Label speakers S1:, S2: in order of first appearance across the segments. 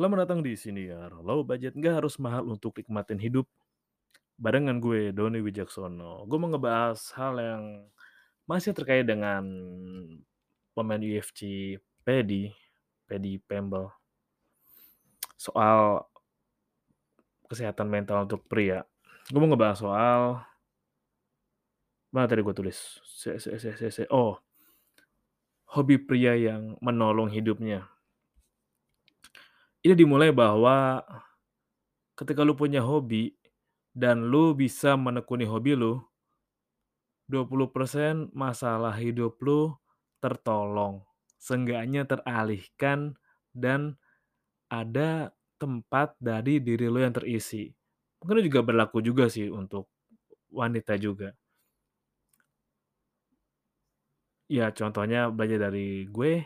S1: Selamat datang di Siniar, low budget nggak harus mahal untuk nikmatin hidup. Barengan gue, Doni Wijaksono. Gue mau ngebahas hal yang masih terkait dengan pemain UFC Paddy, Paddy Pimble. Soal kesehatan mental untuk pria. Gue mau ngebahas soal mana tadi gue tulis? Oh, hobi pria yang menolong hidupnya. Ini dimulai bahwa ketika lu punya hobi dan lu bisa menekuni hobi lu, 20% masalah hidup lu tertolong, seenggaknya teralihkan dan ada tempat dari diri lu yang terisi. Mungkin juga berlaku juga sih untuk wanita juga. Ya contohnya belajar dari gue,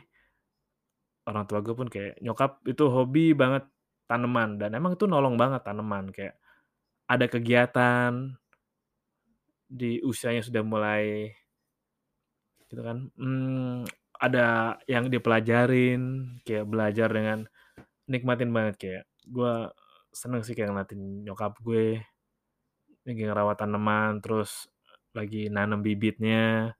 S1: orang tua gue pun kayak nyokap itu hobi banget tanaman. Dan emang itu nolong banget tanaman kayak ada kegiatan di usianya sudah mulai gitu kan, mmm, ada yang dipelajarin, kayak belajar dengan nikmatin banget kayak gue seneng sih kayak ngeliatin nyokap gue lagi ngerawat tanaman, terus lagi nanam bibitnya,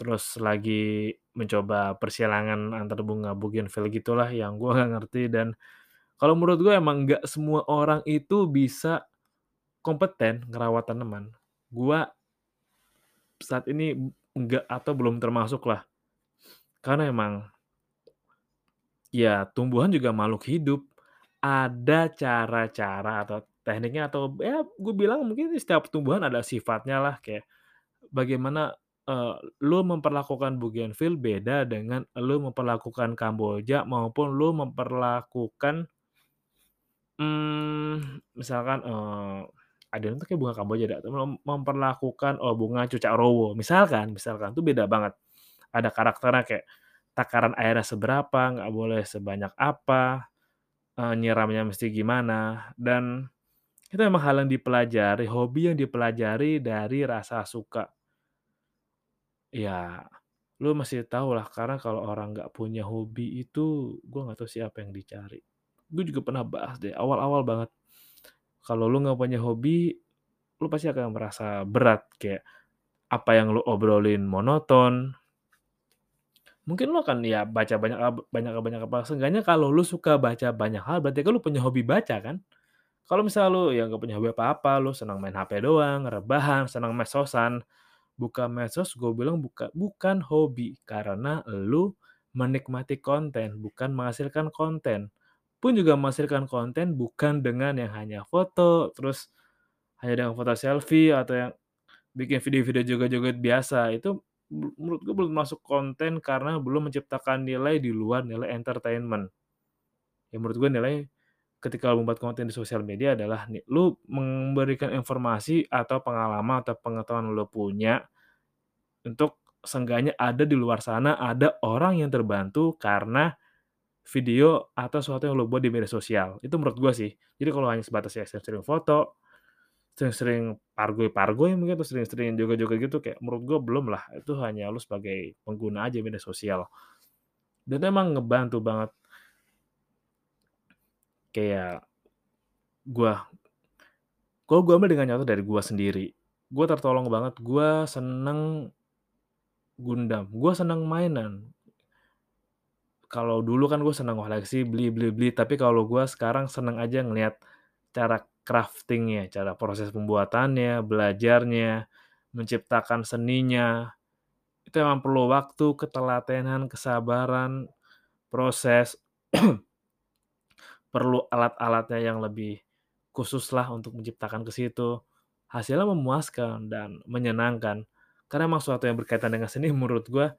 S1: terus lagi mencoba persilangan antar bunga bougainville gitulah yang gue nggak ngerti dan kalau menurut gue emang nggak semua orang itu bisa kompeten ngerawat tanaman. Gua saat ini enggak atau belum termasuk lah. Karena emang ya tumbuhan juga makhluk hidup. Ada cara-cara atau tekniknya atau ya gue bilang mungkin setiap tumbuhan ada sifatnya lah kayak bagaimana, eee, lu memperlakukan bougainville beda dengan lu memperlakukan kamboja maupun lu memperlakukan mmm, misalkan, eee, ada yang kayak bunga kamboja mem memperlakukan, oh bunga cucak rowo, misalkan misalkan, itu beda banget. Ada karakternya kayak takaran airnya seberapa, nggak boleh sebanyak apa, eee, nyiramnya mesti gimana, dan itu memang hal yang dipelajari, hobi yang dipelajari dari rasa suka. Ya, lu mesti tahu lah, karena kalau orang nggak punya hobi itu, gue nggak tahu sih apa yang dicari. Gue juga pernah bahas deh, awal-awal banget. Kalau lu nggak punya hobi, lu pasti akan merasa berat, kayak apa yang lu obrolin monoton. Mungkin lu akan ya baca banyak banyak banyak apa, seenggaknya kalau lu suka baca banyak hal, berarti kan lu punya hobi baca kan? Kalau misalnya lu ya nggak punya hobi apa-apa, lu senang main HP doang, rebahan, senang medsosan, buka medsos gue bilang buka bukan hobi, karena lu menikmati konten, bukan menghasilkan konten. Pun juga menghasilkan konten bukan dengan yang hanya foto, terus hanya dengan foto selfie atau yang bikin video-video joget-joget biasa, itu me menurut gue belum masuk konten karena belum menciptakan nilai di luar nilai entertainment. Ya menurut gue nilai ketika lu membuat konten di sosial media adalah nih, lu memberikan informasi atau pengalaman atau pengetahuan lu punya, untuk seenggaknya ada di luar sana, ada orang yang terbantu karena video atau sesuatu yang lu buat di media sosial. Itu menurut gue sih. Jadi kalau hanya sebatas ya sering-sering foto, sering-sering pargoy-pargoy mungkin atau sering-sering joget-joget gitu, kayak menurut gue belum lah, itu hanya lu sebagai pengguna aja media sosial. Dan emang ngebantu banget. Kayak gua kalau gua ambil dengan contoh dari gua sendiri, gua tertolong banget, gua seneng Gundam, gua seneng mainan. Kalau dulu kan gue seneng koleksi, beli beli beli, tapi kalau gua sekarang seneng aja ngelihat cara crafting-nya, cara proses pembuatannya, belajarnya, menciptakan seninya. Itu emang perlu waktu, ketelatenan, kesabaran, proses. Perlu alat-alatnya yang lebih khusus lah untuk menciptakan ke situ. Hasilnya memuaskan dan menyenangkan. Karena emang sesuatu yang berkaitan dengan seni menurut gue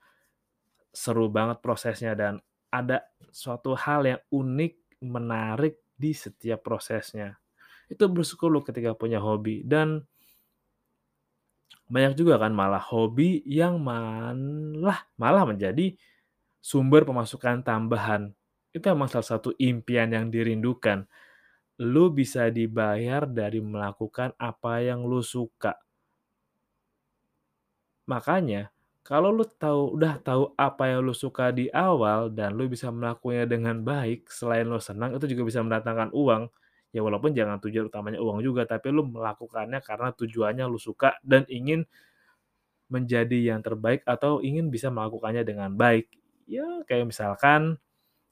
S1: seru banget prosesnya dan ada suatu hal yang unik, menarik di setiap prosesnya. Itu bersyukur lu ketika punya hobi dan banyak juga kan malah hobi yang malah malah menjadi sumber pemasukan tambahan. Itu emang salah satu impian yang dirindukan. Lu bisa dibayar dari melakukan apa yang lu suka. Makanya Kalau lu tahu udah tahu apa yang lu suka di awal dan lu bisa melakukannya dengan baik, selain lu senang, itu juga bisa mendatangkan uang. Ya walaupun jangan tujuan utamanya uang juga, tapi lu melakukannya karena tujuannya lu suka dan ingin menjadi yang terbaik atau ingin bisa melakukannya dengan baik. Ya kayak misalkan,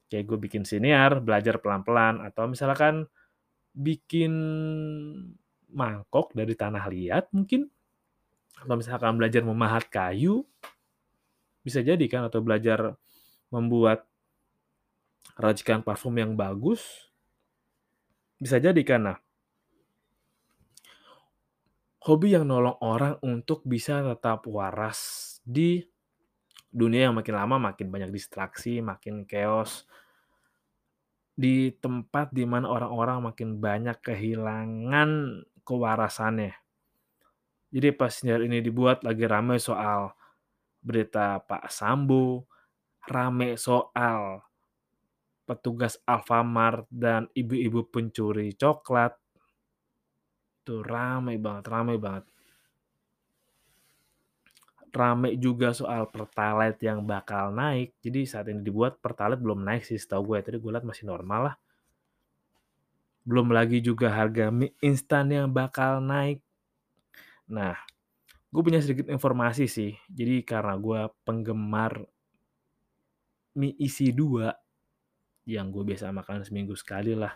S1: kayak gue bikin siniar, belajar pelan-pelan, atau misalkan bikin mangkok dari tanah liat mungkin, atau misalkan belajar memahat kayu, bisa jadi kan, atau belajar membuat racikan parfum yang bagus, bisa jadi kan. Nah hobi yang nolong orang untuk bisa tetap waras di dunia yang makin lama makin banyak distraksi, makin chaos. Di tempat di mana orang-orang makin banyak kehilangan kewarasannya. Jadi pas siniar ini dibuat lagi rame soal berita Pak Sambo, rame soal petugas Alfamart dan ibu-ibu pencuri coklat. Itu rame banget rame banget. Rame juga soal Pertalite yang bakal naik. Jadi saat ini dibuat Pertalite belum naik sih setahu gue, tadi gue lihat masih normal lah. Belum lagi juga harga mie instan yang bakal naik. Nah, gue punya sedikit informasi sih. Jadi karena gue penggemar mie isi 2, yang gue biasa makan seminggu sekali lah.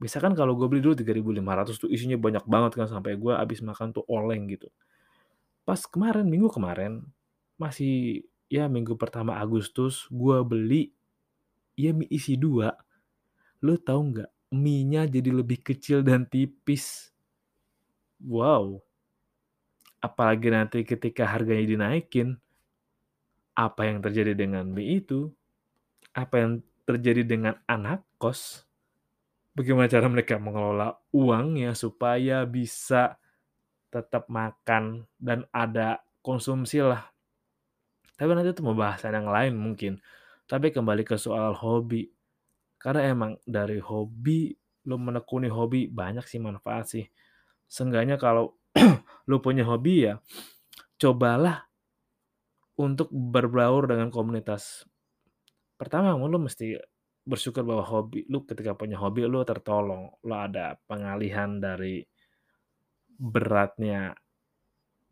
S1: Biasa kan kalau gue beli dulu 3.500 tuh isinya banyak banget kan, sampai gue habis makan tuh oleng gitu. Pas kemarin, minggu kemarin, masih ya minggu pertama Agustus, gue beli ya mie isi 2. Lu tahu nggak, mie-nya jadi lebih kecil dan tipis. Wow. Apalagi nanti ketika harganya dinaikin, apa yang terjadi dengan mie itu? Apa yang terjadi dengan anak kos? Bagaimana cara mereka mengelola uangnya supaya bisa tetap makan dan ada konsumsi lah. Tapi nanti itu pembahasan yang lain mungkin. Tapi kembali ke soal hobi. Karena emang dari hobi, lu menekuni hobi banyak sih manfaat sih. Seenggaknya kalau lu punya hobi ya, cobalah untuk berbaur dengan komunitas. Pertama, lu mesti bersyukur bahwa hobi lu ketika punya hobi lu tertolong, lu ada pengalihan dari beratnya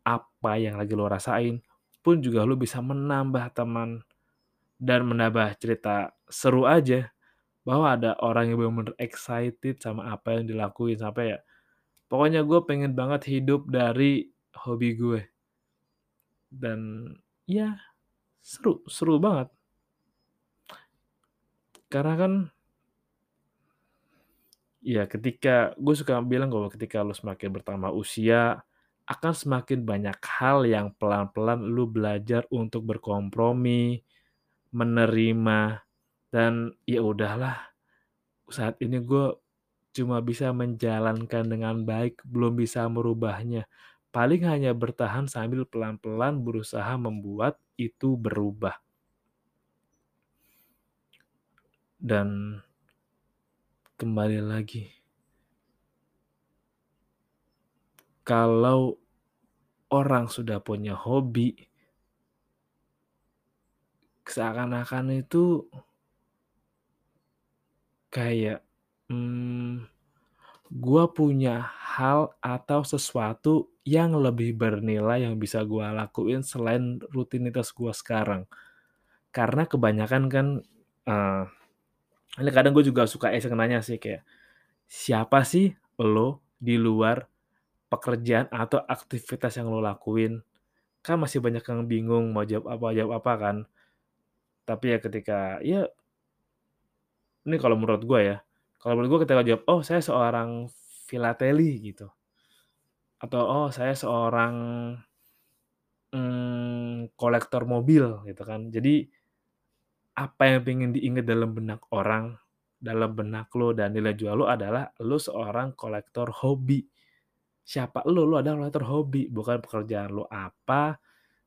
S1: apa yang lagi lu rasain, pun juga lu bisa menambah teman dan menambah cerita seru aja, bahwa ada orang yang bener-bener excited sama apa yang dilakuin, sampai ya pokoknya gue pengen banget hidup dari hobi gue. Dan ya seru seru banget. Karena kan ya ketika gue suka bilang bahwa ketika lu semakin bertambah usia, akan semakin banyak hal yang pelan-pelan lu belajar untuk berkompromi, menerima, dan ya udahlah, saat ini gue cuma bisa menjalankan dengan baik, belum bisa merubahnya. Paling hanya bertahan sambil pelan-pelan berusaha membuat itu berubah. Dan kembali lagi. Kalau orang sudah punya hobi, seakan-akan itu kayak, mmm, gua punya hal atau sesuatu yang lebih bernilai yang bisa gua lakuin selain rutinitas gua sekarang. Karena kebanyakan kan, eee, ini kadang gue juga suka iseng nanya sih kayak, siapa sih lo di luar pekerjaan atau aktivitas yang lo lakuin? Kan masih banyak yang bingung mau jawab apa jawab apa kan. Tapi ya ketika ya ini kalau menurut gue ya, kalau menurut gue ketika jawab, "Oh saya seorang filateli," gitu. Atau, "Oh saya seorang, mmm, kolektor mobil," gitu kan. Jadi, apa yang pengen diingat dalam benak orang, dalam benak lo dan nilai jual lo adalah lo seorang kolektor hobi. Siapa lo? Lo adalah kolektor hobi, bukan pekerjaan lo apa,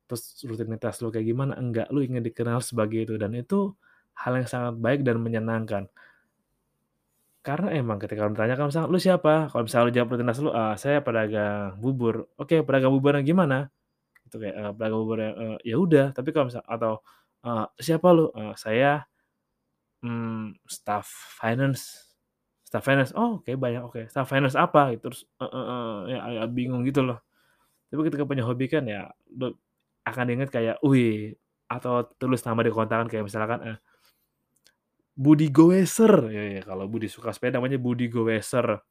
S1: terus rutinitas lo kayak gimana, enggak, lo ingin dikenal sebagai itu dan itu hal yang sangat baik dan menyenangkan. Karena emang ketika lu ditanyakan misalnya, "Lu siapa?" Kalau misalnya lu jawab rutinitas lu, "Ah, saya pedagang bubur." "Oke, pedagang bubur yang gimana?" Gitu kayak, eee, eee, ya udah, tapi kalau misal atau, eee, "Siapa lu?" Eee, "Saya, mmm, staf finance." "Staf finance? Oh, oke banyak, oke. Staf finance apa?" Gitu, terus heeh heeh, ya agak bingung gitu loh. Tapi ketika punya hobi kan ya be akan diingat kayak, wih atau tulis nama di kondangan kayak misalkan, eee, Budi Goeser, ya ya kalau Budi suka sepeda namanya Budi Goeser.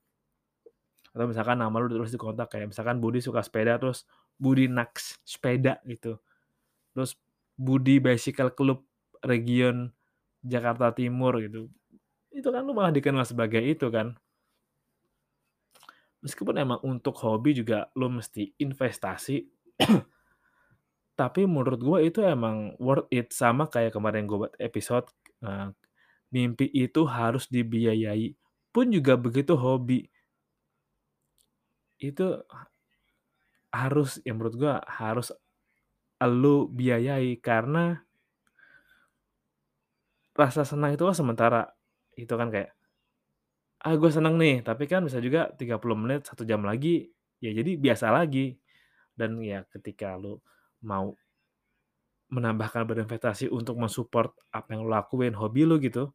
S1: Atau misalkan nama lu ditulis di kontak kayak misalkan Budi suka sepeda, terus Budi Naks Sepeda gitu. Terus Budi Bicycle Club Region Jakarta Timur gitu. Itu kan lu malah dikenal sebagai itu kan. Meskipun emang untuk hobi juga lu mesti investasi, tapi menurut gua itu emang worth it, sama kayak kemarin gua buat episode, eee, mimpi itu harus dibiayai, pun juga begitu hobi. Itu ha harus ya menurut gua harus elu biayai karena rasa senang itu kan sementara, itu kan kayak, "Ah, gua seneng nih," tapi kan bisa juga 30 menit, 1 jam lagi, ya jadi biasa lagi. Dan ya ketika lu mau menambahkan berinvestasi untuk men-support apa yang lu lakuin, hobi lu gitu,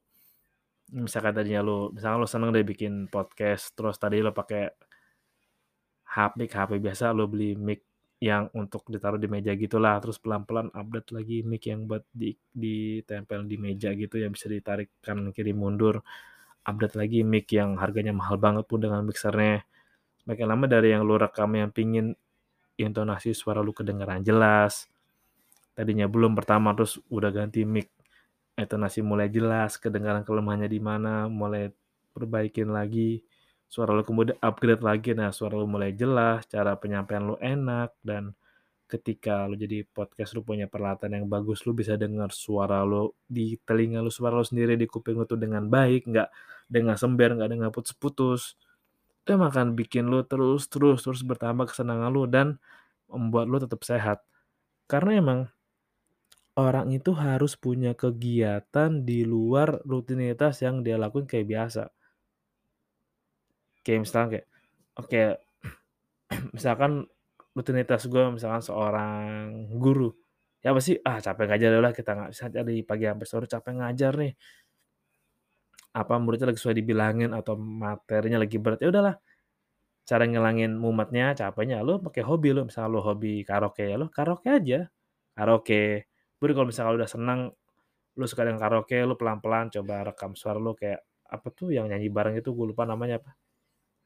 S1: misalkan tadinya lu misalkan lu seneng deh bikin podcast, terus tadi lu pakai mic HP biasa, lu beli mic yang untuk ditaruh di meja gitulah, terus pelan-pelan update lagi mic yang buat di ditempel di meja gitu yang bisa ditarik kanan kiri mundur, update lagi mic yang harganya mahal banget pun dengan mixer-nya. Makin lama dari yang lu rekam yang pingin intonasi suara lu kedengeran jelas, tadinya belum pertama terus udah ganti mic, intonasi mulai jelas, kedengaran kelemahannya di mana, mulai perbaikin lagi, suara lu kemudian upgrade lagi, nah suara lu mulai jelas, cara penyampaian lu enak, dan ketika lu jadi podcast lu punya peralatan yang bagus, lu bisa denger suara lu di telinga lu, suara lu sendiri di kuping lu tuh dengan baik, nggak dengar sember, nggak dengar putus-putus. Itu emang akan bikin lu terus terus terus bertambah kesenangan lu dan membuat lu tetap sehat. Karena emang orang itu harus punya kegiatan di luar rutinitas yang dia lakuin kayak biasa. Kayak misalkan kayak oke, misalkan rutinitas gua misalkan seorang guru, ya apa sih, "Ah, capek ngajar, udahlah kita nggak bisa dari pagi sampai sore capek ngajar nih." Apa muridnya lagi susah dibilangin atau materinya lagi berat, ya udahlah, cara ngilangin mumetnya, capeknya, lu pakai hobi lu, misalnya lu hobi karaoke, ya lu karaoke aja, karaoke. Baru kalau misalnya udah senang, lu suka dengan karaoke, lu pelan-pelan coba rekam suara lu kayak apa tuh yang nyanyi bareng itu, gua lupa namanya apa,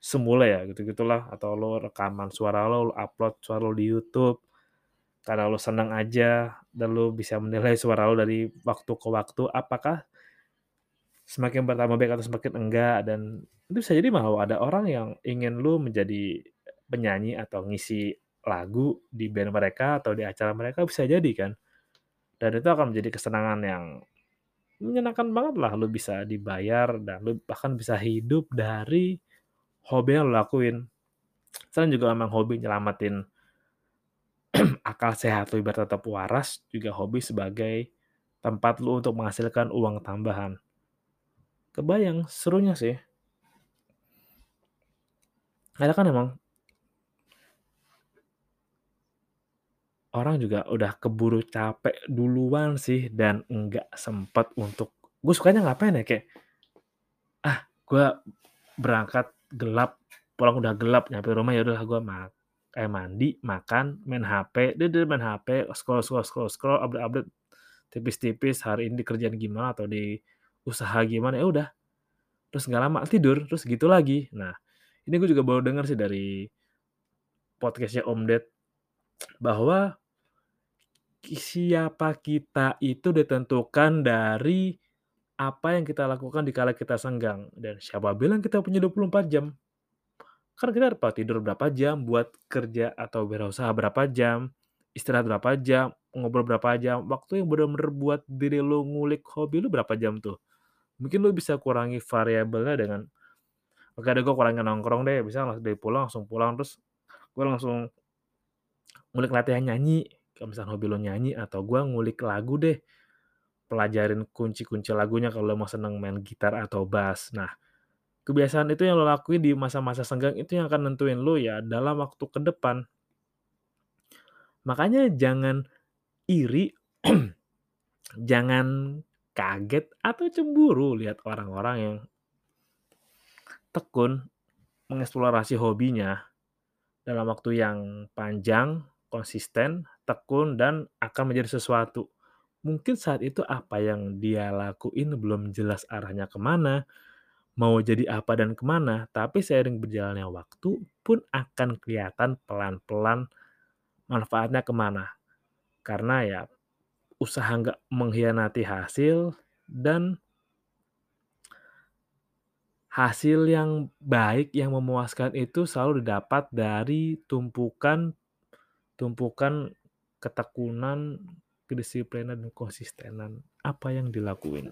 S1: Semula ya, gitu-gitulah, atau lu rekaman suara lu, lu upload suara lu di YouTube, karena lu senang aja dan lu bisa menilai suara lu dari waktu ke waktu, apakah semakin bertambah baik atau semakin enggak, dan itu bisa jadi malah ada orang yang ingin lu menjadi penyanyi atau ngisi lagu di band mereka atau di acara mereka, bisa jadi kan. Dan itu akan menjadi kesenangan yang menyenangkan banget lah, lu bisa dibayar dan lu bahkan bisa hidup dari hobi yang lu lakuin. Selain juga emang hobi nyelamatin akal sehat lu biar tetap waras, juga hobi sebagai tempat lu untuk menghasilkan uang tambahan. Kebayang, serunya sih. Karena kan emang orang juga udah keburu capek duluan sih dan enggak sempet untuk gua sukanya ngapain ya, kayak, ah, gua berangkat gelap, pulang udah gelap, nyampe rumah ya udahlah gua ma kayak mandi, makan, main HP, main HP, scroll scroll scroll scroll, update-update tipis-tipis hari ini di kerjaan gimana atau di usaha gimana, ya udah. Terus nggak lama tidur, terus gitu lagi. Nah, ini gua juga baru denger sih dari podcast-nya Om Ded, bahwa siapa kita itu ditentukan dari apa yang kita lakukan di kala kita senggang, dan siapa bilang kita punya 24 jam. Kan kita dapat tidur berapa jam, buat kerja atau wirausaha berapa jam, istirahat berapa jam, ngobrol berapa jam, waktu yang bener-bener buat diri lu ngulik hobi lu berapa jam tuh. Mungkin lu bisa kurangi variabelnya dengan, oke deh gua kurangin nongkrong deh, misalnya dari pulang langsung pulang, terus gua langsung ngulik latihan nyanyi, kalau misalnya hobi lu nyanyi, atau gua ngulik lagu deh, pelajarin kunci-kunci lagunya kalau lu mau seneng main gitar atau bass. Nah, kebiasaan itu yang lu lakuin di masa-masa senggang itu yang akan nentuin lu ya dalam waktu ke depan. Makanya jangan iri, jangan kaget atau cemburu lihat orang-orang yang tekun mengeksplorasi hobinya dalam waktu yang panjang, konsisten, tekun, dan akan menjadi sesuatu. Mungkin saat itu apa yang dia lakuin belum jelas arahnya ke mana, mau jadi apa dan ke mana, tapi seiring berjalannya waktu pun akan kelihatan pelan-pelan manfaatnya ke mana. Karena ya usaha nggak mengkhianati hasil dan hasil yang baik yang memuaskan itu selalu didapat dari tumpukan tumpukan ketekunan, kedisiplinan, dan konsistenan apa yang dilakuin.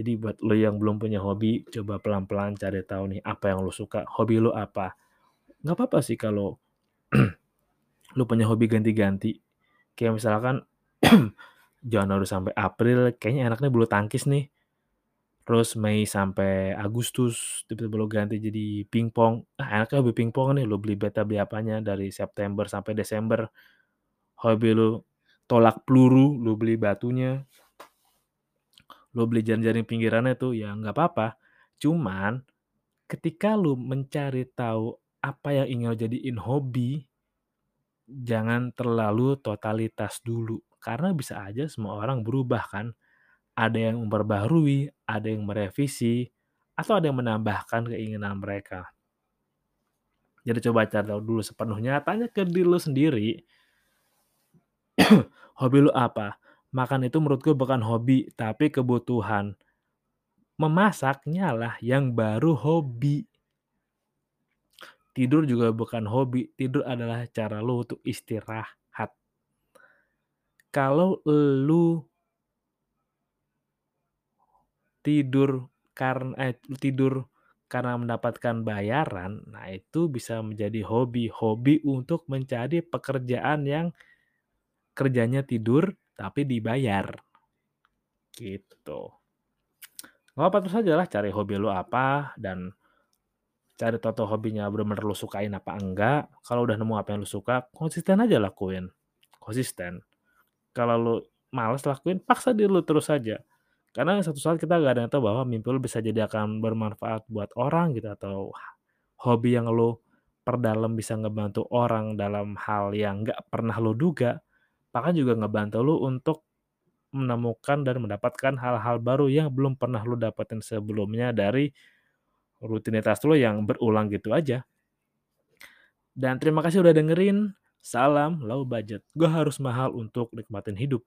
S1: Jadi buat lo yang belum punya hobi, coba pelan-pelan cari tahu nih apa yang lo suka, hobi lo apa. Nggak apa-apa sih kalau lo punya hobi ganti-ganti. Kayak misalkan Januari sampai April kayaknya enaknya bulu tangkis nih. Terus Mei sampai Agustus tiba-tiba lo ganti jadi pingpong. Ah, enaknya hobi pingpong nih, lo beli beta beli apanya dari September sampai Desember. Hobi lo tolak peluru, lo beli batunya. Lo beli jaring-jaring pinggirannya tuh ya nggak apa-apa. Cuman ketika lo mencari tahu apa yang ingin lo jadiin hobi, jangan terlalu totalitas dulu. Karena bisa aja semua orang berubah kan ada yang memperbaharui, ada yang merevisi, atau ada yang menambahkan keinginan mereka. Jadi coba cari tahu dulu sepenuhnya, tanya ke diri lu sendiri, hobi lu apa? Makan itu menurut gue bukan hobi, tapi kebutuhan. Memasaknya lah yang baru hobi. Tidur juga bukan hobi, tidur adalah cara lu untuk istirahat. Kalau lu tidur karena eh, tidur karena mendapatkan bayaran, nah itu bisa menjadi hobi. Hobi untuk mencari pekerjaan yang kerjanya tidur tapi dibayar. Gitu. Gak apa terus aja lah cari hobi lu apa dan cari toto hobinya bener-bener lu sukain apa enggak. Kalau udah nemu apa yang lu suka, konsisten aja lakuin. Konsisten. Kalau lu males lakuin, paksa diri lu terus aja. Karena satu saat kita gak ada yang tahu bahwa mimpi lu bisa jadi akan bermanfaat buat orang gitu atau hobi yang lu perdalam bisa ngebantu orang dalam hal yang gak pernah lu duga, bahkan juga ngebantu lu untuk menemukan dan mendapatkan hal-hal baru yang belum pernah lu dapetin sebelumnya dari rutinitas lu yang berulang gitu aja. Dan terima kasih udah dengerin. Salam low budget. Gue harus mahal untuk nikmatin hidup.